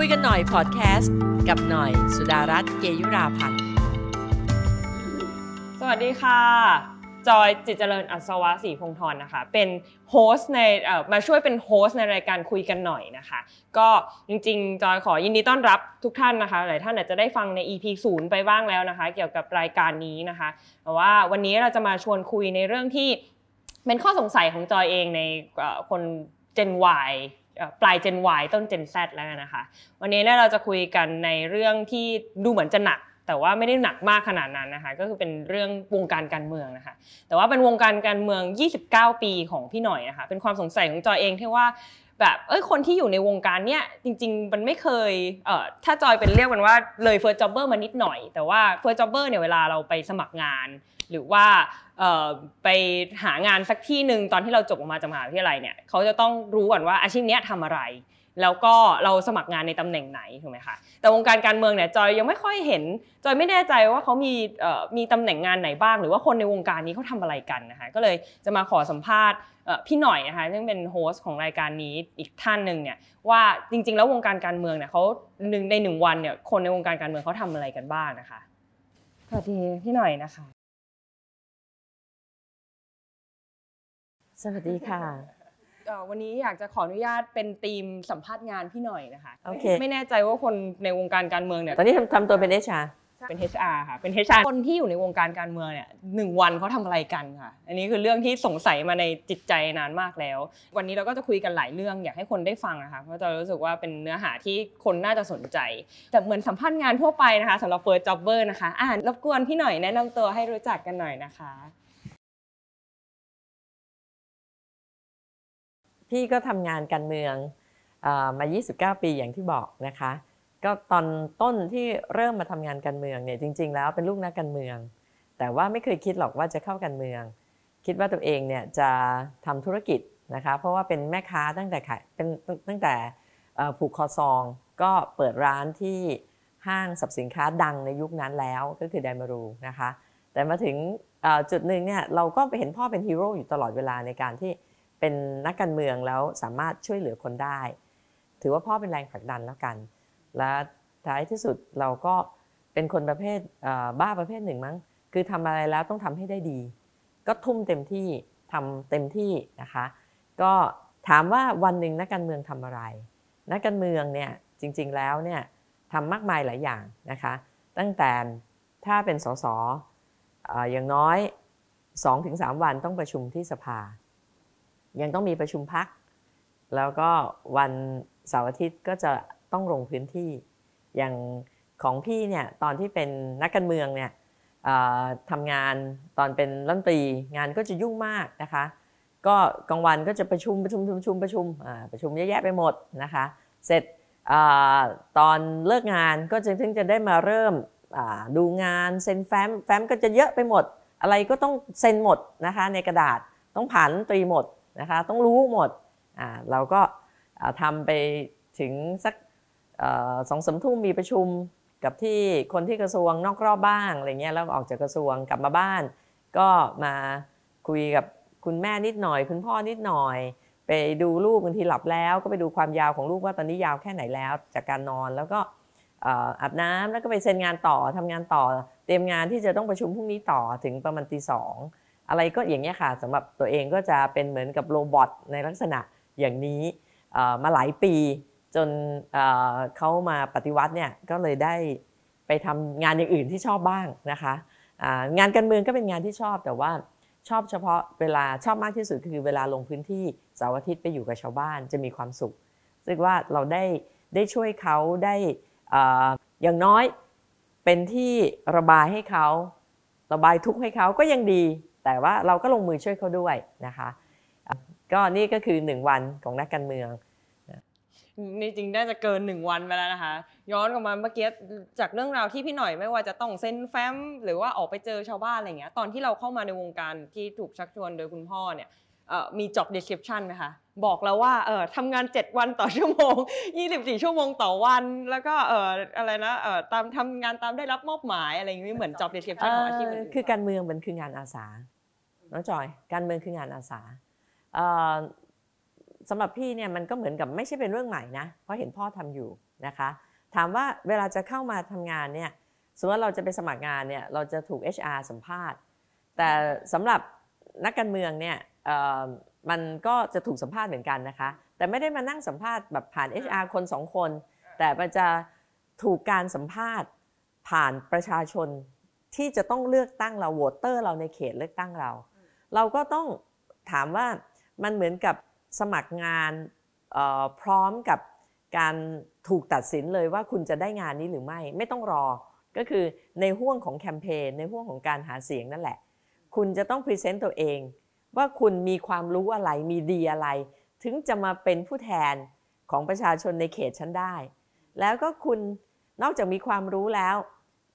คุยกันหน่อยพอดแคสต์กับหน่อยสุดารัตน์เกยุราพันธ์สวัสดีค่ะ จอยจิตเจริญอัศวะศรีพงศ์ธรนะคะ เป็นโฮสในมาช่วยเป็นโฮสในรายการคุยกันหน่อยนะคะ ก็จริงๆ จอยขอยินดีต้อนรับทุกท่านนะคะ หลายท่านอาจจะได้ฟังใน EP 0ไปบ้างแล้วนะคะ เกี่ยวกับรายการนี้นะคะแต่ว่าวันนี้เราจะมาชวนคุยในเรื่องที่เป็นข้อสงสัยของจอยเองในคน Gen Y ปลาย Gen Y ต้น Gen Z แล้วนะคะ วันนี้เนี่ยเราจะคุยกันในเรื่องที่ดูเหมือนจะหนัก แต่ว่าไม่ได้หนักมากขนาดนั้นนะคะ ก็คือเป็นเรื่องวงการการเมืองนะคะ แต่ว่าเป็นวงการการเมือง 29 ปีของพี่หน่อยนะคะ เป็นความสงสัยของจอยเองที่ว่า แบบเอ้ยคนที่อยู่ในวงการเนี้ยจริง ๆ มันไม่เคยเอ่อถ้าจอยเป็นเรียกมันว่าเลย first jobber มานิดหน่อย แต่ว่า first jobber เนี่ยเวลาเราไปสมัครงาน หรือว่าเอ่อไปหางานสักที่หนึ่งตอนที่เราจบออกมาจากมหาวิทยาลัยเนี่ยเขาจะต้องรู้ก่อนว่าอาชีพเนี้ยทำอะไร แล้วก็เราสมัครงานในตำแหน่งไหนถูกไหมคะแต่วงการการเมืองเนี่ยจอยยังไม่ค่อยเห็น จอยไม่แน่ใจว่าเขามีมีตำแหน่งงานไหนบ้าง หรือว่าคนในวงการนี้เขาทำอะไรกันนะคะก็เลยจะมาขอสัมภาษณ์ พี่หน่อยนะคะซึ่งเป็นโฮสต์ของรายการนี้อีกท่านหนึ่งเนี่ยว่าจริง ๆ แล้ววงการการเมืองเนี่ยเขาหนึ่งในหนึ่งวันเนี่ยคนในวงการการเมืองเขาทำอะไรกันบ้างนะคะสวัสดีพี่หน่อยนะคะ สวัสดีค่ะเอ่อวันนี้อยากจะขออนุญาตเป็นทีมสัมภาษณ์งานพี่หน่อยนะคะโอเคไม่แน่ใจว่าคนในวงการการเมืองเนี่ยตอนนี้ทำทำตัวเป็นเอชา เป็น HR ค่ะ เป็น HR คนที่อยู่ในวงการการเมืองเนี่ยหนึ่งวันเขาทำอะไรกันค่ะ อันนี้คือเรื่องที่สงสัยมาในจิตใจนานมากแล้ว วันนี้เราก็จะคุยกันหลายเรื่องอยากให้คนได้ฟังนะคะเพราะจะรู้สึกว่าเป็นเนื้อหาที่คนน่าจะสนใจ แต่เหมือนสัมภาษณ์งานทั่วไปนะคะสำหรับ First Jobber นะคะอ่านรบกวนพี่หน่อยแนะนำตัวให้รู้จักกันหน่อยนะคะพี่ก็ทำงานการเมืองอมา 29 ปีอย่างที่บอกนะคะ ก็ตอนต้นที่เริ่มมาทำงานการเมืองเนี่ยจริง ๆ แล้วเป็นลูกนักการเมือง แต่ว่าไม่เคยคิดหรอกว่าจะเข้าการเมือง คิดว่าตัวเองเนี่ยจะทำธุรกิจนะคะเพราะว่าเป็นแม่ค้าตั้งแต่ขายเป็นตั้งแต่ผูกคอซองก็เปิดร้านที่ห้างสรรพสินค้าดังในยุคนั้นแล้วก็คือไดมารูนะคะแต่มาถึงจุดหนึ่งเนี่ยเราก็ไปเห็นพ่อเป็นฮีโร่อยู่ตลอดเวลาในการที่เป็นนักการเมืองแล้วสามารถช่วยเหลือคนได้ ถือว่าพ่อเป็นแรงผลักดันแล้วกัน และท้ายที่สุดเราก็เป็นคนประเภทบ้าประเภทหนึ่งมั้ง คือทำอะไรแล้วต้องทำให้ได้ดี ก็ทุ่มเต็มที่ทำเต็มที่นะคะ ก็ถามว่าวันหนึ่งนักการเมืองทำอะไร นักการเมืองเนี่ยจริงๆแล้วเนี่ยทำมากมายหลายอย่างนะคะ ตั้งแต่ถ้าเป็นสสเอ่ออย่างน้อย 2-3 วันต้องประชุมที่สภา ยังต้องมีประชุมพัก แล้วก็วันเสาร์อาทิตย์ก็จะ ต้องลงพื้นที่ อย่างของพี่เนี่ยตอนที่เป็นนักการเมืองเนี่ยทำงานตอนเป็นรัฐมนตรีงานก็จะยุ่งมากนะคะ ก็กลางวันก็จะประชุมประชุมประชุมประชุมประชุมเยอะแยะไปหมดนะคะ เสร็จอตอนเลิกงานก็จะถึงจะได้มาเริ่มดูงานเซ็นแฟ้มแฟ้มก็จะเยอะไปหมด อะไรก็ต้องเซ็นหมดนะคะในกระดาษต้องผ่านรันตรีหมดนะคะต้องรู้หมดอ่าเราก็ทำไปถึงสัก สองสามทุ่มมีประชุมกับที่คนที่กระทรวงนอกรอบบ้างอะไรเงี้ยแล้วออกจากกระทรวงกลับมาบ้าน ก็มาคุยกับคุณแม่นิดหน่อย คุณพ่อนิดหน่อย ไปดูลูกบางทีหลับแล้ว ก็ไปดูความยาวของลูกว่าตอนนี้ยาวแค่ไหนแล้ว จากการนอนแล้วก็อาบน้ำแล้วก็ไปเซ็นงานต่อทำงานต่อ เตรียมงานที่จะต้องประชุมพรุ่งนี้ต่อถึงประมาณตีสองอะไรก็อย่างเงี้ยค่ะสำหรับตัวเองก็จะเป็นเหมือนกับโรบอทในลักษณะอย่างนี้มาหลายปี จนเเขามาปฏิวัติเนี่ยก็เลยได้ไปทำงานอย่างอื่นที่ชอบบ้างนะคะางานการเมืองก็เป็นงานที่ชอบแต่ว่าชอบเฉพาะเวลาชอบมากที่สุดคือเวลาลงพื้นที่เสาร์อาทิตย์ไปอยู่กับชาวบ้านจะมีความสุขรู้สึกว่าเราได้ได้ช่วยเขาได้เอ่อย่างน้อยเป็นที่ระบายให้เขาระบายทุกข์ให้เขาก็ยังดี แต่ว่าเราก็ลงมือช่วยเขาด้วยนะคะ ก็นี่ก็คือหนึ่งวันของนักการเมือง นี่จริงน่าจะเกินหนึ่งวันไปแล้วนะคะ ย้อนกลับมาเมื่อกี้จากเรื่องราวที่พี่หน่อยไม่ว่าจะต้องเซ็นแฟ้มหรือว่าออกไปเจอชาวบ้านอะไรเงี้ยตอนที่เราเข้ามาในวงการที่ถูกชักชวนโดยคุณพ่อเนี่ยเอ่อมี job description ไหมคะบอกเราว่าเออทำงาน 7 วันต่อชั่วโมง 24 ชั่วโมงต่อวัน แล้วก็เอออะไรนะเออตามทำงานตามได้รับมอบหมายอะไรอย่างนี้เหมือน job description ของอาชีพอื่นๆคือการเมืองมันคืองานอาสาน้องจอย การเมืองคืองานอาสาเอ่อ สำหรับพี่เนี่ยมันก็เหมือนกับไม่ใช่เป็นเรื่องใหม่นะเพราะเห็นพ่อทำอยู่นะคะ ถามว่าเวลาจะเข้ามาทำงานเนี่ยสมมติว่าเราจะไปสมัครงานเนี่ยเราจะถูก HR สัมภาษณ์ แต่สำหรับนักการเมืองเนี่ยมันก็จะถูกสัมภาษณ์เหมือนกันนะคะ แต่ไม่ได้มานั่งสัมภาษณ์แบบผ่าน HR คนสองคน แต่มันจะถูกการสัมภาษณ์ผ่านประชาชนที่จะต้องเลือกตั้งเราโหวตเตอร์เราในเขตเลือกตั้งเรา เราก็ต้องถามว่ามันเหมือนกับ สมัครงานเอ่อพร้อมกับการถูกตัดสินเลยว่าคุณจะได้งานนี้หรือไม่ ไม่ต้องรอ ก็คือในห่วงของแคมเปญในห่วงของการหาเสียงนั่นแหละ คุณจะต้องพรีเซนต์ตัวเอง ว่าคุณมีความรู้อะไรมีดีอะไร ถึงจะมาเป็นผู้แทนของประชาชนในเขตฉันได้ แล้วก็คุณนอกจากมีความรู้แล้ว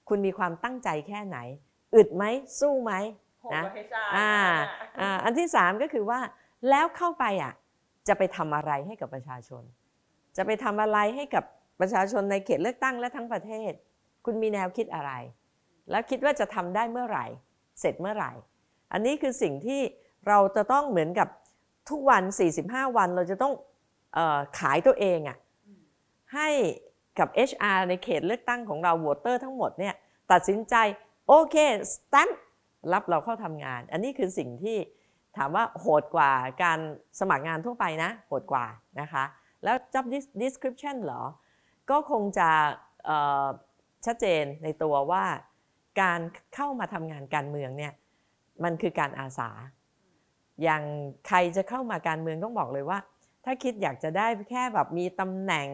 คุณมีความตั้งใจแค่ไหน อึดไหมสู้ไหมนะอ่าอ่าอันที่สามก็คือว่าแล้วเข้าไปอะ จะไปทำอะไรให้กับประชาชน จะไปทำอะไรให้กับประชาชนในเขตเลือกตั้งและทั้งประเทศ คุณมีแนวคิดอะไร แล้วคิดว่าจะทำได้เมื่อไหร่ เสร็จเมื่อไหร่ อันนี้คือสิ่งที่เราจะต้องเหมือนกับทุกวัน 45 วันเราจะต้องออขายตัวเองอะให้กับ HR ในเขตเลือกตั้งของเราวตเตอร์ทั้งหมดเนี่ยตัดสินใจโอเคสแตมป์รับเราเข้าทำงาน อันนี้คือสิ่งที่ ถามว่าโหดกว่าการสมัครงานทั่วไปนะโหดกว่านะคะ แล้ว job description เหรอ ก็คงจะชัดเจนในตัวว่าการเข้ามาทำงานการเมืองเนี่ยมันคือการอาสา อย่างใครจะเข้ามาการเมืองต้องบอกเลยว่า ถ้าคิดอยากจะได้แค่แบบมีตำแหน่ง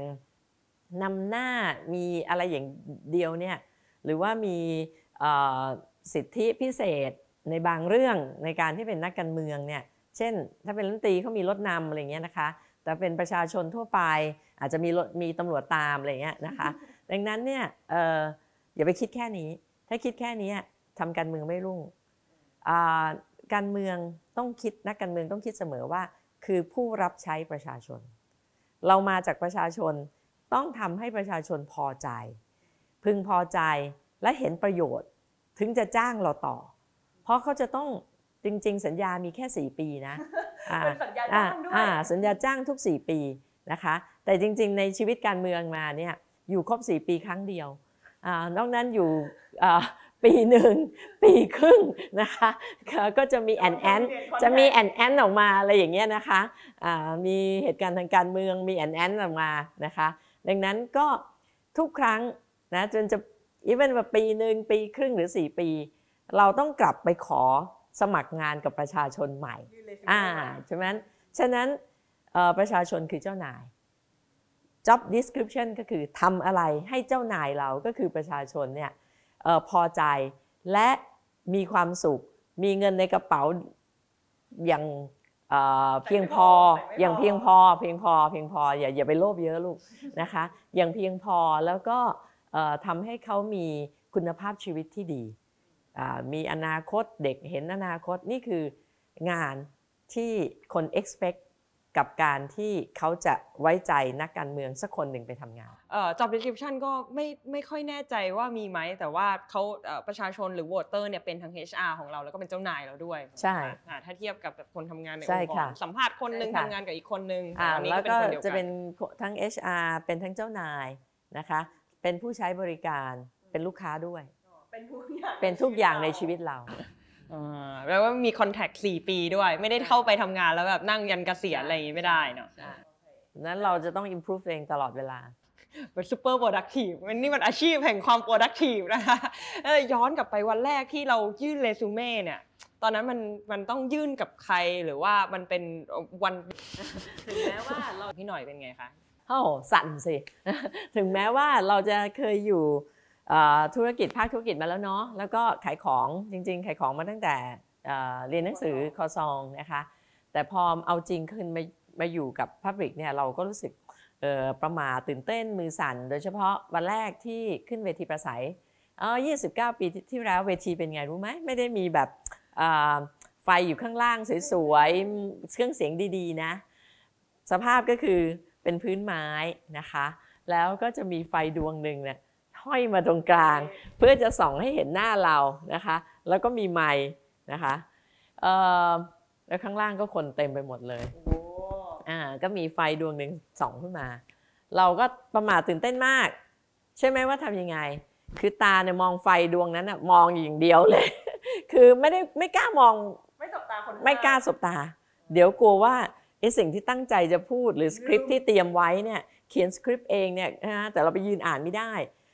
นำหน้ามีอะไรอย่างเดียวเนี่ยหรือว่ามีสิทธิพิเศษ ในบางเรื่องในการที่เป็นนักการเมืองเนี่ยเช่น ถ้าเป็นรัฐมนตรีเขามีรถนำอะไรเงี้ยนะคะ แต่เป็นประชาชนทั่วไป อาจจะมีรถมีตำรวจตามอะไรเงี้ยนะคะ ดังนั้นเนี่ยเอ่ออย่าไปคิดแค่นี้ ถ้าคิดแค่นี้ทำการเมืองไม่รุ่งอ่าการเมืองต้องคิดนักการเมืองต้องคิดเสมอว่า คือผู้รับใช้ประชาชน เรามาจากประชาชนต้องทำให้ประชาชนพอใจ พึงพอใจและเห็นประโยชน์ ถึงจะจ้างเราต่อ เพราะเขาจะต้องจริง ๆ สัญญามีแค่ 4 ปีนะอ่าเป็นสัญญาจ้างด้วยอ่าสัญญาจ้างทุก 4 ปีนะคะ แต่จริง ๆ ในชีวิตการเมืองมาเนี่ยอยู่ครบ 4 ปีครั้งเดียวอานอกนั้นอยู่อ่าปีหนึ่งปีครึ่งนะคะก็ก็จะมีแอนแอนจะมีแอนแอนออกมาอะไรอย่างเงี้ยนะคะอ่ามีเหตุการณ์ทางการเมืองมีแอนแอนออกมานะคะ ดังนั้นก็ทุกครั้งนะจนจะ even ว่าปีหนึ่งปีครึ่งหรือ 4 ปี เราต้องกลับไปขอสมัครงานกับประชาชนใหม่อ่าใช่ไหมฉะนั้นเอ่อประชาชนคือเจ้านาย job description ก็คือทำอะไรให้เจ้านายเราก็คือประชาชนเนี่ยเออพอใจและมีความสุข มีเงินในกระเป๋าอย่างเอ่อเพียงพอแต่ไม่พออย่างเพียงพอ เพียงพอเพียงพออย่าอย่าไปโลภเยอะลูกนะคะอย่างเพียงพอแล้วก็เอ่อทำให้เขามีคุณภาพชีวิตที่ดีอ่า มีอนาคตเด็กเห็นอนาคตนี่คืองานที่คน expect กับการที่เขาจะไว้ใจนักการเมืองสักคนหนึ่งไปทำงานเอ่อ job description ก็ไม่ไม่ค่อยแน่ใจว่ามีไหม แต่ว่าเขาเอ่อประชาชนหรือ voter เนี่ยเป็นทั้ง HR ของเราแล้วก็เป็นเจ้านายเราด้วย ใช่อ่าถ้าเทียบกับแบบคนทำงานในใช่องค์กรค่ะสัมภาษณ์คนหนึงใช่ค่ะทำงานกับอีกคนนึงอ่าอันนี้แล้วก็ก็เป็นคนเดียวจะกัเป็นนทั้ง HR เป็นทั้งเจ้านายนะคะ เป็นผู้ใช้บริการเป็นลูกค้าด้วย เป็นทุกอย่างเป็นทุกอย่างในชีวิตเราอ่าแปลว่ามีคอนแทคสี่ปีด้วย ไม่ได้เข้าไปทำงานแล้วแบบนั่งยันเกษียณอะไรอย่างงี้ไม่ได้เนาะนั้นเราจะต้อง improve ตัวเองตลอดเวลาเป็น super productive มันนี่มันอาชีพแห่งความ productive นะคะเออย้อนกลับไปวันแรกที่เรายื่นเรซูเม่เนี่ย ตอนนั้นมันมันต้องยื่นกับใครหรือว่ามันเป็นวันถึงแม้ว่าเราพี่หน่อยเป็นไงคะโอ้โหสั่นสิ ถึงแม้ว่าเราจะเคยอยู่เอ่อ ธุรกิจภาคธุรกิจมาแล้วเนาะแล้วก็ขายของจริง ๆ ขายของมาตั้งแต่เอ่อเรียนหนังสือคอซองนะคะแต่พอเอาจริงขึ้นมามาอยู่กับพับริกเนี่ยเราก็รู้สึกเอ่อประหมาตื่นเต้นมือสั่น โดยเฉพาะวันแรกที่ขึ้นเวทีประสัยเออ29 ปีที่แล้วเวทีเป็นไงรู้ไหมไม่ได้มีแบบอ่าไฟอยู่ข้างล่างสวยๆเครื่องเสียงดีๆนะ สภาพก็คือเป็นพื้นไม้นะคะ แล้วก็จะมีไฟดวงหนึ่งเนี่ย ห้อยมาตรงกลาง เพื่อจะส่องให้เห็นหน้าเรานะคะ แล้วก็มีไมค์นะคะเอ่อแล้วข้างล่างก็คนเต็มไปหมดเลยโอ้อ่าก็มีไฟดวงหนึ่งส่องขึ้นมา เราก็ประหม่าตื่นเต้นมาก ใช่ไหมว่าทำยังไง คือตาเนี่ยมองไฟดวงนั้นอะมองอย่างเดียวเลย คือไม่ได้ไม่กล้ามองไม่สบตาคนไม่กล้าสบตา เดี๋ยวกลัวว่าไอ้สิ่งที่ตั้งใจจะพูดหรือสคริปต์ที่เตรียมไว้เนี่ยเขียนสคริปต์เองเนี่ยนะแต่เราไปยืนอ่านไม่ได้นะ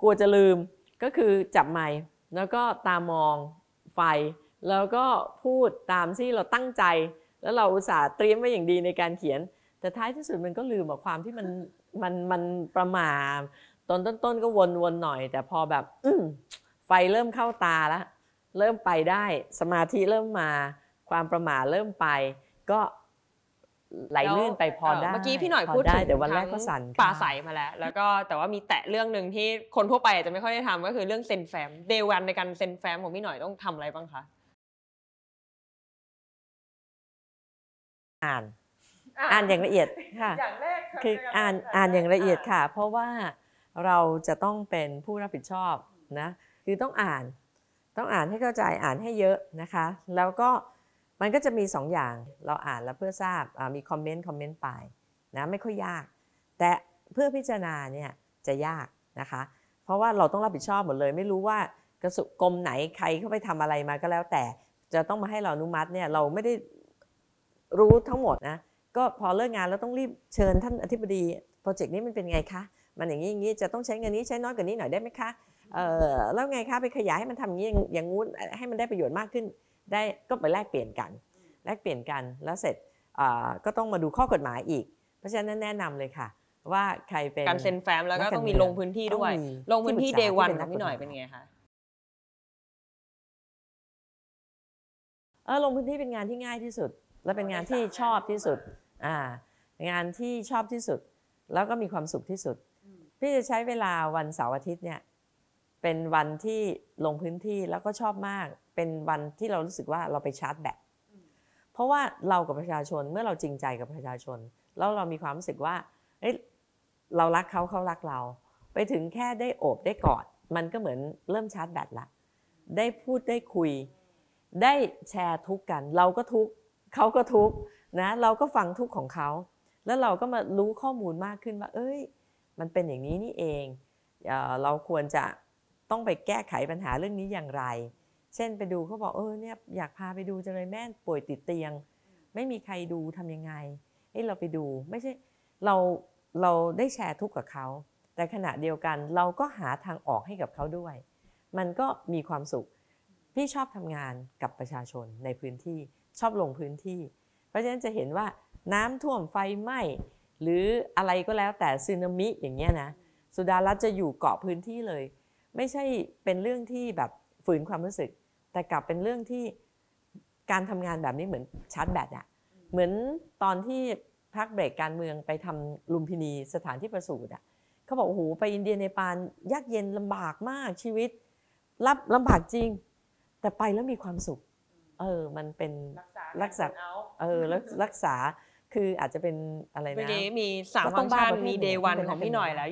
กลัวจะลืมก็คือจับไมค์แล้วก็ตามองไฟ แล้วก็พูดตามที่เราตั้งใจ แล้วเราอุตส่าห์เตรียมไว้อย่างดีในการเขียน แต่ท้ายที่สุดมันก็ลืมอะความที่มันมันมันประมาตอนต้นๆก็วนๆหน่อย แต่พอแบบอืไฟเริ่มเข้าตาแล้วเริ่มไปได้สมาธิเริ่มมา ความประม่าเริ่มไป ก็ ไหลลื่นไปพอได้เมื่อกี้พี่หน่อยพพูดได้ถึงแต่วันแรกก็สั่นป่าใสมาแล้ว แล้วก็แต่ว่ามีแตะเรื่องหนึ่งที่คนทั่วไปอาจจะไม่ค่อยได้ทำก็คือเรื่องเซ็นแฟ้มเดวันในการเซ็นแฟ้มของพี่หน่อยต้องทำอะไรบ้างคะอ่าน อ่านอย่างละเอียดค่ะอย่างแรกคืออ่านอ่านอย่างละเอียดค่ะ เพราะว่าเราจะต้องเป็นผู้รับผิดชอบนะคือต้องอ่าน ต้องอ่านให้เข้าใจอ่านให้เยอะนะคะ แล้วก็ มันก็จะมีสองอย่างเราอ่านแล้วเพื่อทราบมีคอมเมนต์คอมเมนต์ไปนะไม่ค่อยยาก แต่เพื่อพิจารณาเนี่ยจะยากนะคะ เพราะว่าเราต้องรับผิดชอบหมดเลย ไม่รู้ว่ากระทรวงกรมไหนใครเข้าไปทำอะไรมาก็แล้ว แต่จะต้องมาให้เราอนุมัติเนี่ยเราไม่ได้รู้ทั้งหมดนะก็พอเลิกงานแล้วต้องรีบเชิญท่านอธิบดีโปรเจกต์นี้มันเป็นไงคะมันอย่างนี้อย่างนี้จะต้องใช้เงินนี้ใช้น้อยกว่านี้หน่อยได้ไหมคะเออแล้วไงคะไปขยายให้มันทำอย่างนี้อย่างอย่างงู้นให้มันได้ประโยชน์มากขึ้น ได้ก็ไปแลกเปลี่ยนกัน แลกเปลี่ยนกันแล้วเสร็จอ่าก็ต้องมาดูข้อกฎหมายอีก เพราะฉะนั้นแนะนำเลยค่ะ ว่าใครเป็นการเซ็นแฟ้มแล้วก็ต้องมีลงพื้นที่ด้วยต้องมีลงพื้นที่ที่เดปรึกษาวันที่เป็นของพี่หน่อยนักกฎหมายเป็นไงคะเออลงพื้นที่เป็นงานที่ง่ายที่สุด และเป็นงานที่ชอบที่สุดอ่างานที่ชอบที่สุด แล้วก็มีความสุขที่สุด พี่จะใช้เวลาวันเสาร์อาทิตย์เนี่ยเป็นวันที่ลงพื้นที่แล้วก็ชอบมาก เป็นวันที่เรารู้สึกว่าเราไปชาร์จแบตเพราะว่าเรากับประชาชนเมื่อเราจริงใจกับประชาชน แล้วเรามีความรู้สึกว่าเอ้ยเรารักเขาเขารักเรา ไปถึงแค่ได้โอบได้กอด มันก็เหมือนเริ่มชาร์จแบตละได้พูดได้คุย ได้แชร์ทุกข์กัน เราก็ทุกข์เขาก็ทุกข์นะเราก็ฟังทุกข์ของเขา แล้วเราก็มารู้ข้อมูลมากขึ้นว่า เอ้ย มันเป็นอย่างนี้นี่เองเอ่อเราควรจะต้องไปแก้ไขปัญหาเรื่องนี้อย่างไร เช่นไปดูเขาบอกเออเนี่ยอยากพาไปดูจังเลยแม่ป่วยติดเตียง ไม่มีใครดูทำยังไงเอ้เราไปดูไม่ใช่เราเราได้แชร์ทุกข์กับเขา แต่ขณะเดียวกันเราก็หาทางออกให้กับเขาด้วย มันก็มีความสุข พี่ชอบทำงานกับประชาชนในพื้นที่ชอบลงพื้นที่ เพราะฉะนั้นจะเห็นว่าน้ำท่วมไฟไหม้หรืออะไรก็แล้วแต่ซึนามิอย่างเงี้ยนะสุดารัตจะอยู่เกาะพื้นที่เลย ไม่ใช่เป็นเรื่องที่แบบฝืนความรู้สึก แต่กลับเป็นเรื่องที่การทำงานแบบนี้เหมือนชาร์จแบตอะเหมือนตอนที่พักเบรกการเมืองไปทำลุมพินีสถานที่ประสูติอะเขาบอกโอ้โหไปอินเดียเนปาลยากเย็นลำบากมากชีวิต รับลำบากจริง แต่ไปแล้วมีความสุข เออมันเป็นรักษาเออแล้วรักษา คืออาจจะเป็นอะไรเมื่อนะกี้มีสามก็ต้ฟัองงก์ชันบ้าประเภทมีหนึ่งเดวันเป็นของพี่หน่อยเป็นแล้ว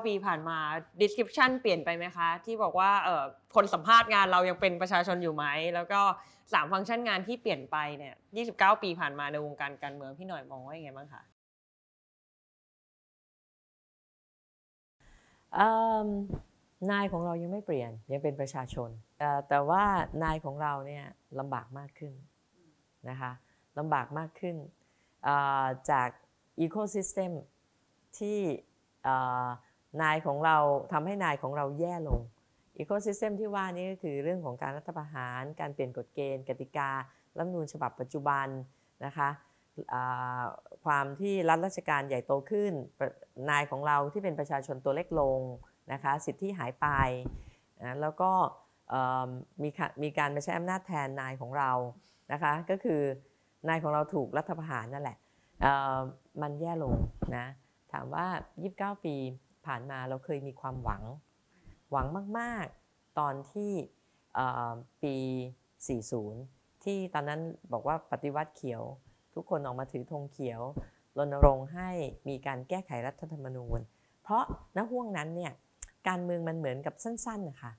29 ปีผ่านมา description เปลี่ยนไปไหมคะ ที่บอกว่าเออคนสัมภาษณ์งานเรายังเป็นประชาชนอยู่ไหม แล้วก็สามฟังก์ชันงานที่เปลี่ยนไปเนี่ย29 ปีผ่านมาในวงการการเมืองพี่หน่อยมองว่ายังไงบ้างคะเอิ่มนายของเรายังไม่เปลี่ยนยังเป็นประชาชนเอ่อแต่ว่านายของเราเนี่ยลำบากมากขึ้นนะคะลำบากมากขึ้นเอ่อ จากอีโคซิสเต็มที่นายของเราทำให้นายของเราแย่ลงอีโคซิสเต็มที่ว่านี้ก็คือเรื่องของการรัฐประหาร การเปลี่ยนกฎเกณฑ์ กติกา รัฐมนูญฉบับปัจจุบันนะคะความที่รัฐราชการใหญ่โตขึ้น นายของเราที่เป็นประชาชนตัวเล็กลงนะคะสิทธิหายไปนะแล้วก็มีมีการมาใช้อำนาจแทนนายของเรานะคะก็คือ นายของเราถูกรัฐประหารนั่นแหละมันแย่ลงนะถามว่า 29 ปีผ่านมาเราเคยมีความหวัง หวังมากๆ ตอนที่เอ่อปี 40 ที่ตอนนั้นบอกว่าปฏิวัติเขียว ทุกคนออกมาถือธงเขียวรณรงค์ให้มีการแก้ไขรัฐธรรมนูญ เพราะณห่วงนั้นเนี่ยการเมืองมันเหมือนกับสั้นๆนะคะ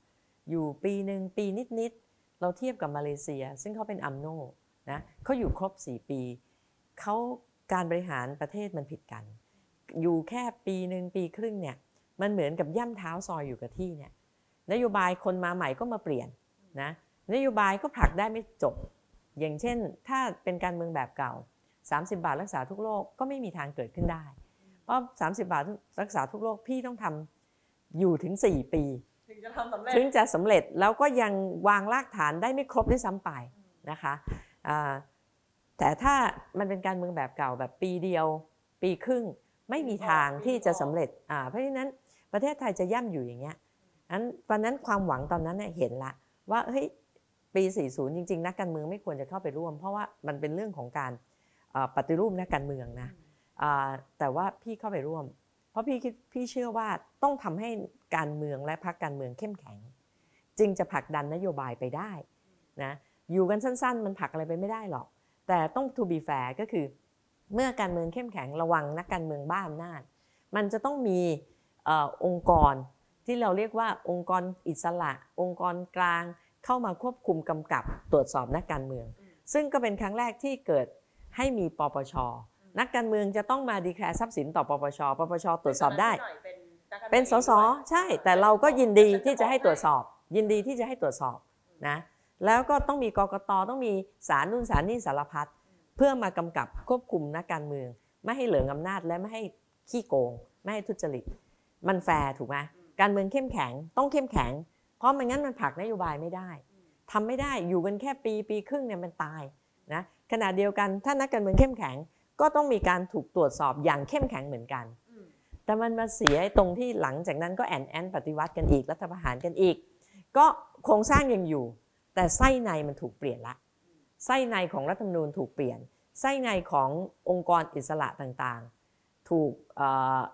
อยู่ปีหนึ่งปีนิดๆ เราเทียบกับมาเลเซีย ซึ่งเขาเป็นอัมโน นะเขาอยู่ครบ 4 ปีเขาการบริหารประเทศมันผิดกัน อยู่แค่ปีหนึ่งปีครึ่งเนี่ยมันเหมือนกับย่ำเท้าซอยอยู่กับที่เนี่ยนโยบายคนมาใหม่ก็มาเปลี่ยนนะนโยบายก็ผลักได้ไม่จบ อย่างเช่น ถ้าเป็นการเมืองแบบเก่า 30 บาทรักษาทุกโรคก็ไม่มีทางเกิดขึ้นได้ เพราะ 30 บาทรักษาทุกโรคพี่ต้องทำอยู่ถึง 4 ปี ถึงจะทำสำเร็จถึงจะสำเร็จแล้วก็ยังวางรากฐานได้ไม่ครบด้วยซ้ำไปนะคะอ่า แต่ถ้ามันเป็นการเมืองแบบเก่าแบบปีเดียว ปีครึ่งไม่มีทางที่จะสำเร็จอ่าเพราะฉะนั้นประเทศไทยจะย่ำอยู่อย่างเงี้ยนั้นวันนั้นความหวังตอนนั้นเนี่ยเห็นละว่าเฮ้ยปี 40 จริง ๆ นักการเมืองไม่ควรจะเข้าไปร่วม เพราะว่ามันเป็นเรื่องของการเอ่อปฏิรูปนักการเมืองนะอ่าแต่ว่าพี่เข้าไปร่วม เพราะพี่คิดพี่เชื่อว่าต้องทำให้การเมืองและพรรคการเมืองเข้มแข็ง จึงจะผลักดันนโยบายไปได้นะ อยู่กันสั้น ๆ มันผลักอะไรไปไม่ได้หรอก แต่ต้อง to be fair ก็คือ เมื่อการเมืองเข้มแข็งระวังนักการเมืองบ้าอำนาจ มันจะต้องมีออองค์กรที่เราเรียกว่าองค์กรอิสระ องค์กรกลาง เข้ามาควบคุมกำกับตรวจสอบนักการเมือง ซึ่งก็เป็นครั้งแรกที่เกิดให้มีปปช นักการเมืองจะต้องมา declare ทรัพย์สินต่อปปช ปปช ตรวจสอบได้ เป็นสสใช่ แต่เราก็ยินดีที่จะให้ตรวจสอบ ยินดีที่จะให้ตรวจสอบนะ แล้วก็ต้องมีกกตต้องมีศาลนู่นศาลนี่สารพัดเพื่อมากำกับควบคุมนักการเมือง ไม่ให้เหลิงอำนาจและไม่ให้ขี้โกง ไม่ให้ทุจริต มันแฟร์ถูกไหมการเมืองเข้มแข็งต้องเข้มแข็ง เพราะไม่งั้นมันผลักนโยบายไม่ได้ทำไม่ได้อยู่กันแค่ปีปีครึ่งเนี่ยมันตายนะขณะเดียวกันถ้านักการเมืองเข้มแข็งก็ต้องมีการถูกตรวจสอบอย่างเข้มแข็งเหมือนกัน แต่มันมาเสียตรงที่หลังจากนั้นก็แอนแอนปฏิวัติกันอีกรัฐประหารกันอีก ก็โครงสร้างยังอยู่ แต่ไส้ในมันถูกเปลี่ยนละไส้ในของรัฐธรรมนูญถูกเปลี่ยน ไส้ในขององค์กรอิสระต่างๆ ถูก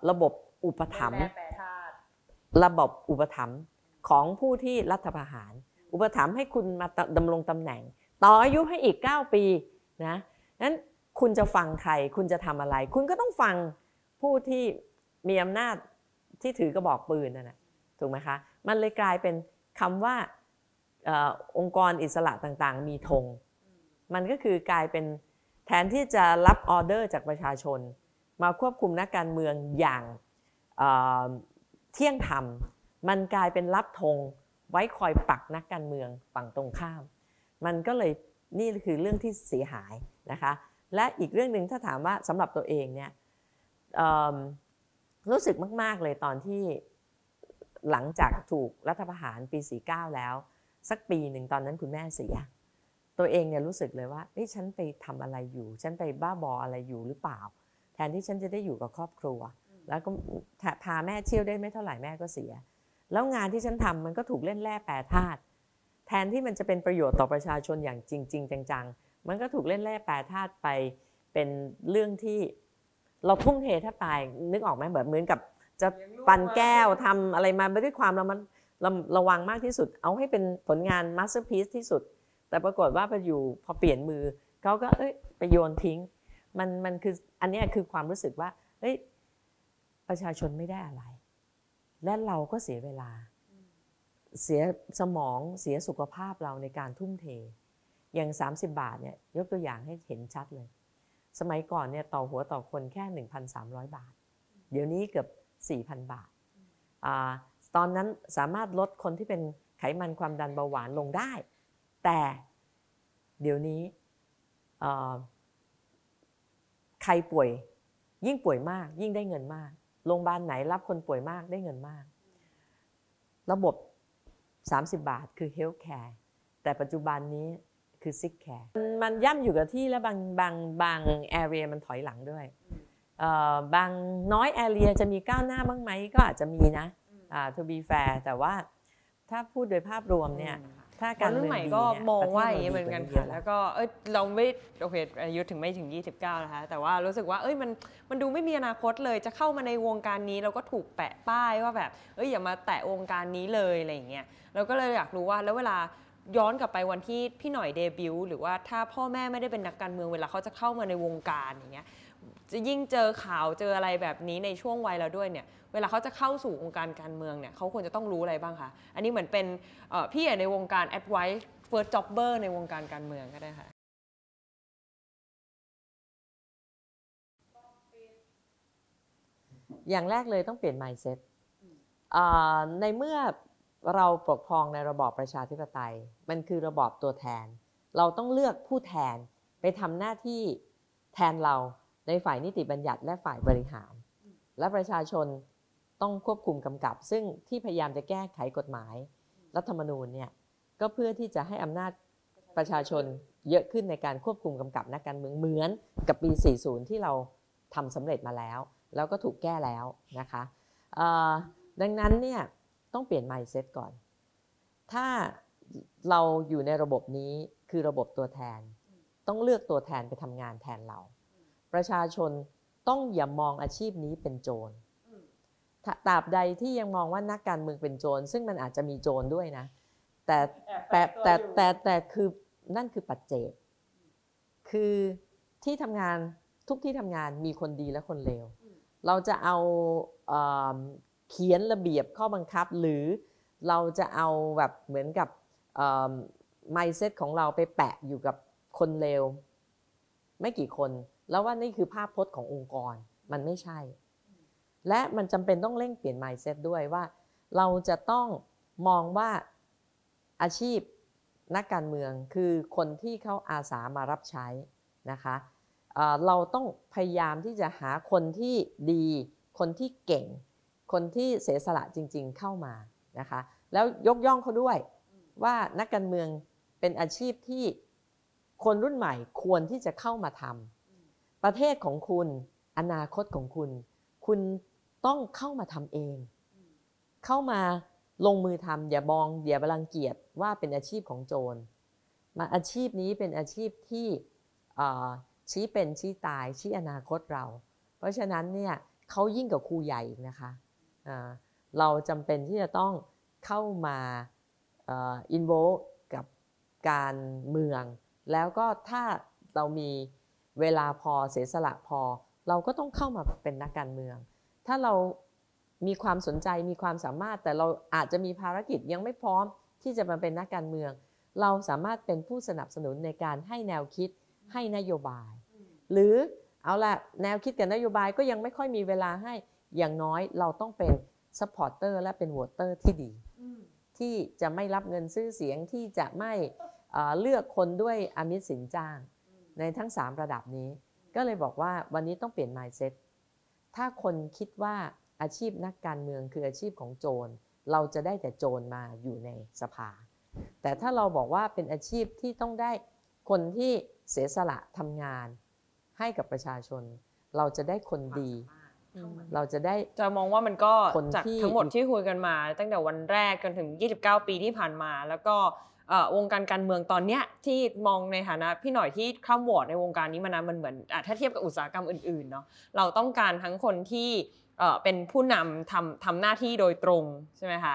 ระบบอุปถัมภ์ระบบอุปถัมภ์ของผู้ที่รัฐประหาร อุปถัมภ์ให้คุณมาดำรงตำแหน่ง ต่ออายุให้อีก 9 ปีนะนั้นคุณจะฟังใคร คุณจะทำอะไร คุณก็ต้องฟังผู้ที่มีอำนาจที่ถือกระบอกปืนนั่นแหะถูกไหมคะ มันเลยกลายเป็นคำว่า ออองค์กรอิสระต่างๆ มีธงมันก็คือกลายเป็นแทนที่จะรับออเดอร์จากประชาชน มาควบคุมนักการเมืองอย่างเอ่อเที่ยงธรรม มันกลายเป็นรับธงไว้คอยปักนักการเมืองฝั่งตรงข้าม มันก็เลยนี่คือเรื่องที่เสียหายนะคะ และอีกเรื่องหนึ่งถ้าถามว่าสำหรับตัวเองเนี่ยเอิ่มรู้สึกมาก ๆ เลยตอนที่หลังจากถูกรัฐประหารปี 49 แล้ว สักปีหนึ่งตอนนั้นคุณแม่เสีย ตัวเองเนี่ยรู้สึกเลยว่าเฮ้ยฉันไปทำอะไรอยู่ ฉันไปบ้าบออะไรอยู่หรือเปล่า แทนที่ฉันจะได้อยู่กับครอบครัว แล้วก็พาแม่เที่ยวได้ไม่เท่าไหร่แม่ก็เสีย แล้วงานที่ฉันทำมันก็ถูกเล่นแร่แปรธาตุแทนที่มันจะเป็นประโยชน์ต่อประชาชนอย่างจริงๆจังๆ มันก็ถูกเล่นแร่แปรธาตุไปเป็นเรื่องที่เราทุ่มเทแทบตายนึกออกไหมแบบเหมือนกับจะปั้นแก้วทำอะไรมาด้วยความระมัด ระระวังมากที่สุด เอาให้เป็นผลงาน masterpiece ที่สุด แต่ปรากฏว่าพออยู่พอเปลี่ยนมือเขาก็เอ้ยไปโยนทิ้ง มันมันคืออันนี้คือความรู้สึกว่าเฮ้ยประชาชนไม่ได้อะไร และเราก็เสียเวลา เสียสมองเสียสุขภาพเราในการทุ่มเท อย่าง 30 บาทเนี่ยยกตัวอย่างให้เห็นชัดเลย สมัยก่อนเนี่ยต่อหัวต่อคนแค่ 1,300 บาท เดี๋ยวนี้เกือบ 4,000 บาทอ่า ตอนนั้นสามารถลดคนที่เป็นไขมันความดันเบาหวานลงได้ แต่เดี๋ยวนี้ใครป่วยยิ่งป่วยมาก ยิ่งได้เงินมาก โรงพยาบาลไหนรับคนป่วยมากได้เงินมาก ระบบ 30 บาทคือ health care แต่ปัจจุบันนี้คือ sick care มันย่ำอยู่กับที่แล้วบางบางบาง area มันถอยหลังด้วยบางน้อย area จะมีก้าวหน้าบ้างไหมก็อาจจะมีนะ to be fair แต่ว่าถ้าพูดโดยภาพรวมเนี่ยถ้าคการนรุ่เมืนองใหม่ดีก็เนี่ยมองว่าปอระย่างเทนี้ศเหมือนกันดีค่ะว่าแล้วก็เอ้ยเราไม่โอเคอายุถึงไม่ถึง 29 นะคะ แต่ว่ารู้สึกว่าเอ้ยมันมันดูไม่มีอนาคตเลยจะเข้ามาในวงการนี้เราก็ถูกแปะป้ายว่าแบบเอ้ยอย่ามาแตะวงการนี้เลยอะไรอย่างเงี้ยเราก็เลยอยากรู้ว่าแล้วเวลาย้อนกลับไปวันที่พี่หน่อยเดบิวต์หรือว่าถ้าพ่อแม่ไม่ได้เป็นนักการเมืองเวลาเขาจะเข้ามาในวงการอย่างเงี้ย จะยิ่งเจอข่าวเจออะไรแบบนี้ในช่วงวัยเราด้วยเนี่ยเวลาเขาจะเข้าสู่วงการการเมืองเนี่ยเขาควรจะต้องรู้อะไรบ้างคะอันนี้เหมือนเป็นพี่ใหญ่ในวงการ advice first jobber ในวงการการเมืองก็ได้ค่ะอย่างแรกเลยต้องเปลี่ยน mindset ในเมื่อเราปกครองในระบอบประชาธิปไตย มันคือระบอบตัวแทน เราต้องเลือกผู้แทนไปทำหน้าที่แทนเรา ในฝ่ายนิติบัญญัติและฝ่ายบริหาร และประชาชนต้องควบคุมกำกับ ซึ่งที่พยายามจะแก้ไขกฎหมาย รัฐธรรมนูญเนี่ยก็เพื่อที่จะให้อำนาจประชาชนเยอะขึ้นในการควบคุมกำกับนักการเมืองเหมือนกับปี 40 ที่เราทำสำเร็จมาแล้ว แล้วก็ถูกแก้แล้วนะคะดังนั้นเนี่ยต้องเปลี่ยน mindset ก่อน ถ้าเราอยู่ในระบบนี้คือระบบตัวแทน ต้องเลือกตัวแทนไปทำงานแทนเรา ประชาชนต้องอย่ามองอาชีพนี้เป็นโจรตราบใดที่ยังมองว่านักการเมืองเป็นโจรซึ่งมันอาจจะมีโจรด้วยนะ แต่แต่แต่แต่แต่คือนั่นคือปัจเจก คือที่ทำงานทุกที่ทำงานมีคนดีและคนเลว เราจะเอาเอ่อเขียนระเบียบข้อบังคับ หรือเราจะเอาแบบเหมือนกับเอ่อ mindset ของเราไปแปะอยู่กับคนเลว ไม่กี่คน แล้วว่านี่คือภาพพจน์ขององค์กรมันไม่ใช่ และมันจำเป็นต้องเร่งเปลี่ยน mindset ด้วยว่า เราจะต้องมองว่าอาชีพนักการเมืองคือคนที่เขาอาสามารับใช้นะคะเอ่อเราต้องพยายามที่จะหาคนที่ดี คนที่เก่ง คนที่เสียสละจริง ๆเข้ามานะคะแล้วยกย่องเขาด้วยว่านักการเมืองเป็นอาชีพที่คนรุ่นใหม่ควรที่จะเข้ามาทำ ประเทศของคุณ อนาคตของคุณ คุณต้องเข้ามาทำเอง เข้ามาลงมือทำอย่ามองอย่าบังเกียจว่าเป็นอาชีพของโจรมาอาชีพนี้เป็นอาชีพที่ชี้เป็นชี้ตายชี้อนาคตเรา เพราะฉะนั้นเนี่ยเขายิ่งกว่าครูใหญ่อีกนะคะอ่าเราจำเป็นที่จะต้องเข้ามาอินโวกับการเมือง แล้วก็ถ้าเรามี เวลาพอเสียสละพอ เราก็ต้องเข้ามาเป็นนักการเมือง ถ้าเรามีความสนใจมีความสามารถ แต่เราอาจจะมีภารกิจยังไม่พร้อมที่จะมาเป็นนักการเมือง เราสามารถเป็นผู้สนับสนุนในการให้แนวคิดให้นโยบาย หรือเอาละแนวคิดกับนโยบายก็ยังไม่ค่อยมีเวลาให้อย่างน้อยเราต้องเป็น supporter และเป็น voter ที่ดีที่จะไม่รับเงินซื้อเสียงที่จะไม่เลือกคนด้วยอามิสสินจ้าง ในทั้ง 3 ระดับนี้ ก็เลยบอกว่าวันนี้ต้องเปลี่ยน mindset ถ้าคนคิดว่าอาชีพนักการเมืองคืออาชีพของโจร เราจะได้แต่โจรมาอยู่ในสภา แต่ถ้าเราบอกว่าเป็นอาชีพที่ต้องได้คนที่เสียสละทำงาน ให้กับประชาชน เราจะได้คนดี เราจะได้จะมองว่ามันก็คนจากที่ทั้งหมดที่คุยกันมา ตั้งแต่วันแรกจนถึง 29 ปีที่ผ่านมา แล้วก็เอ่อ วงการการเมืองตอนเนี้ยที่มองในฐานะพี่หน่อยที่ข้ามวอร์ดในวงการนี้มานานมันเหมือนอะถ้าเทียบกับอุตสาหกรรมอื่นๆเนาะเราต้องการทั้งคนที่เอ่อเป็นผู้นำทำทำหน้าที่โดยตรงใช่ไหมคะ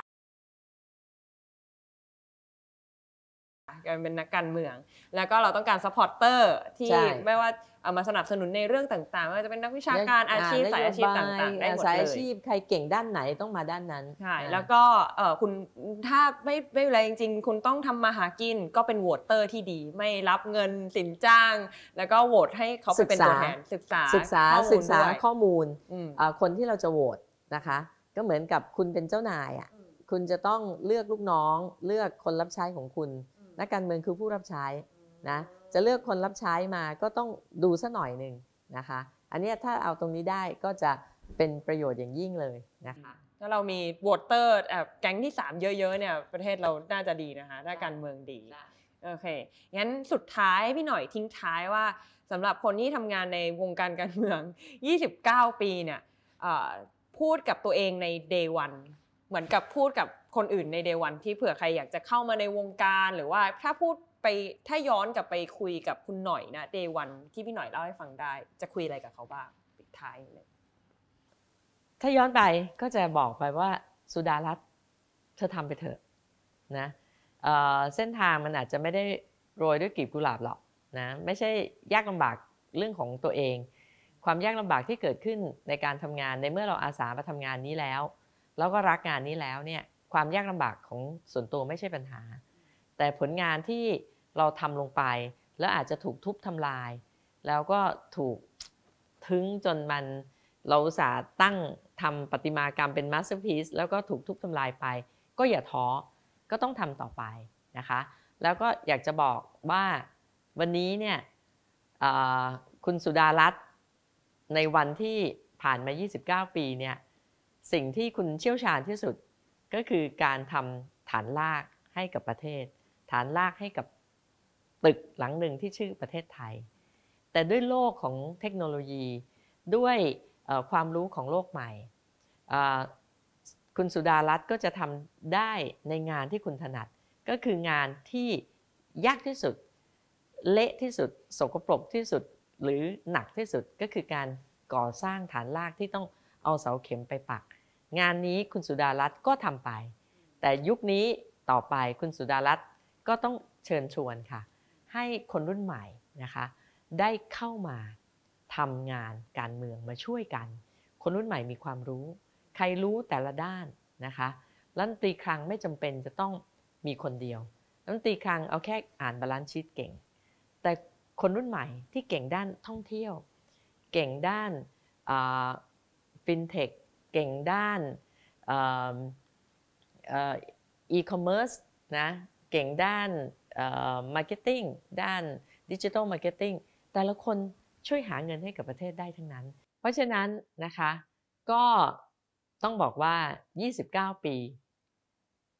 การเป็นนักการเมือง แล้วก็เราต้องการ supporter ที่ใช่ไม่ว่า เอามาสนับสนุนในเรื่องต่างๆไม่ว่าจะเป็นนักวิชาการอาชีพสายอาชีพต่างๆได้หมดสายเลอาชียพใครเก่งด้านไหนต้องมาด้านนั้นใช่อ่าแล้วก็เออคุณถ้าไม่ไม่เป็นไรจริงๆ คุณต้องทำมาหากินก็เป็น voter ที่ดี ไม่รับเงินสินจ้าง แล้วก็โหวตให้เขาไปเป็นตัวแทนศึกษาศึกษาข้อมูลศึกษาด้วยข้อมูลอืมอ่าคนที่เราจะโหวตนะคะ ก็เหมือนกับคุณเป็นเจ้านายอะคุณจะต้องเลือกลูกน้องเลือกคนรับใช้ของคุณ นักการเมืองคือผู้รับใช้นะ จะเลือกคนรับใช้มาก็ต้องดูสัหน่อยหนึ่งนะคะ อันเนี้ยถ้าเอาตรงนี้ได้ก็จะเป็นประโยชน์อย่างยิ่งเลยนะคะถ้าเรามีโหวตเตอร์แบบแก๊งที่ 3 เยอะๆเนี่ยประเทศเราน่าจะดีนะคะถ้าการเมืองดีโอเคงั้นสุดท้ายพี่หน่อยทิ้งท้ายว่าสำหรับคนที่ทำงานในวงการการเมือง 29 ปีเนี่ยเอ่อพูดกับตัวเองใน day one เหมือนกับพูดกับคนอื่นใน day one ที่เผื่อใครอยากจะเข้ามาในวงการ หรือว่าถ้าพูด ไปถ้าย้อนกลับไปคุยกับคุณหน่อยนะ day one ที่พี่หน่อยเล่าให้ฟังได้ จะคุยอะไรกับเขาบ้างปิดท้ายเลยถ้าย้อนไปก็จะบอกไปว่าสุดารัตน์เธอทำไปเถอะนะเเส้นทางมันอาจจะไม่ได้โรยด้วยกลีบกุหลาบหรอกนะไม่ใช่ยากลำบากเรื่องของตัวเอง ความยากลำบากที่เกิดขึ้นในการทำงานในเมื่อเราอาสามาทำงานนี้แล้ว แล้วก็รักงานนี้แล้วเนี่ยความยากลำบากของส่วนตัวไม่ใช่ปัญหา แต่ผลงานที่ เราทำลงไป แล้วอาจจะถูกทุบทำลาย แล้วก็ถูกทึ้งจนมันเราอุตส่าห์ตั้งทำประติมากรรมเป็น masterpiece แล้วก็ถูกทุบทำลายไป ก็อย่าท้อก็ต้องทำต่อไปนะคะ แล้วก็อยากจะบอกว่าวันนี้เนี่ยคุณสุดารัตน์ในวันที่ผ่านมา 29 ปีเนี่ยสิ่งที่คุณเชี่ยวชาญที่สุดก็คือการทำฐานรากให้กับประเทศ ฐานรากให้กับ ตึกหลังหนึ่งที่ชื่อประเทศไทย แต่ด้วยโลกของเทคโนโลยี ด้วยความรู้ของโลกใหม่ คุณสุดารัตน์ก็จะทำได้ในงานที่คุณถนัด ก็คืองานที่ยากที่สุด เละที่สุด สกปรกที่สุด หรือหนักที่สุดก็คือการก่อสร้างฐานรากที่ต้องเอาเสาเข็มไปปัก งานนี้คุณสุดารัตน์ก็ทำไป แต่ยุคนี้ต่อไปคุณสุดารัตน์ก็ต้องเชิญชวนค่ะ ให้คนรุ่นใหม่นะคะได้เข้ามาทำงานการเมืองมาช่วยกัน คนรุ่นใหม่มีความรู้ ใครรู้แต่ละด้านนะคะรัฐมนตรีคลังไม่จำเป็นจะต้องมีคนเดียวรัฐมนตรีคลังเอาแค่อ่าน balance sheet เก่ง แต่คนรุ่นใหม่ที่เก่งด้านท่องเที่ยว เก่งด้านฟินเทคเก่งด้านอีคอมเมิร์ซนะเก่งด้าน marketing ด้าน digital marketing แต่ละคนช่วยหาเงินให้กับประเทศได้ทั้งนั้น เพราะฉะนั้นนะคะก็ต้องบอกว่า 29 ปี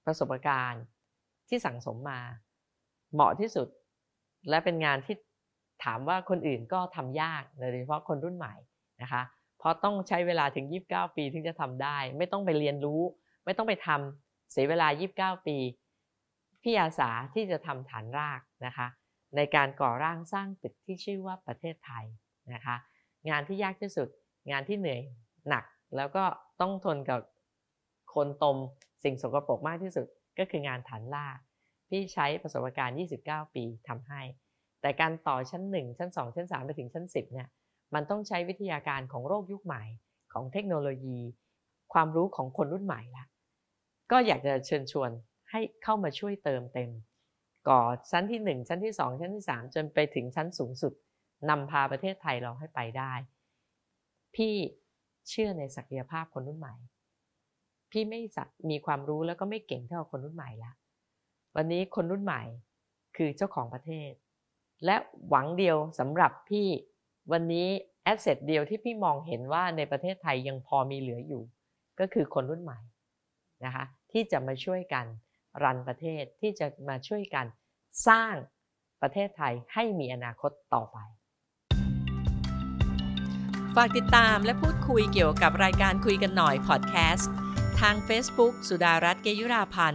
ประสบการณ์ที่สั่งสมมา เหมาะที่สุด และเป็นงานที่ถามว่าคนอื่นก็ทำยากโดยเฉพาะคนรุ่นใหม่นะคะเพราะต้องใช้เวลาถึง 29 ปีถึงจะทำได้ ไม่ต้องไปเรียนรู้ ไม่ต้องไปทำเสียเวลา 29 ปี พี่อาสาที่จะทำฐานรากนะคะในการก่อร่างสร้างตึกที่ชื่อว่าประเทศไทยนะคะงานที่ยากที่สุด งานที่เหนื่อยหนัก แล้วก็ต้องทนกับคนตมสิ่งสกปรกมากที่สุดก็คืองานฐานรากพี่ใช้ประสบการณ์ 29 ปีทำให้ แต่การต่อชั้น 1 ชั้น 2 ชั้น 3 ไปถึงชั้น 10เนี่ยมันต้องใช้วิทยาการของโลกยุคใหม่ของเทคโนโลยี ความรู้ของคนรุ่นใหม่ละก็อยากจะเชิญชวน ให้เข้ามาช่วยเติมเต็ม ก่อชั้นที่ 1 ชั้นที่ 2 ชั้นที่ 3 จนไปถึงชั้นสูงสุดนำพาประเทศไทยเราให้ไปได้ พี่เชื่อในศักยภาพคนรุ่นใหม่ พี่ไม่มีความรู้แล้วก็ไม่เก่งเท่าคนรุ่นใหม่ละวันนี้คนรุ่นใหม่คือเจ้าของประเทศ และหวังเดียวสำหรับพี่วันนี้แอสเซทเดียวที่พี่มองเห็นว่าในประเทศไทยยังพอมีเหลืออยู่ ก็คือคนรุ่นใหม่นะคะที่จะมาช่วยกัน รันประเทศที่จะมาช่วยกันสร้างประเทศไทยให้มีอนาคตต่อไป ฝากติดตามและพูดคุยเกี่ยวกับรายการคุยกันหน่อยพอดแคสต์ทาง Facebook สุดารัตน์เกยุราพันธ์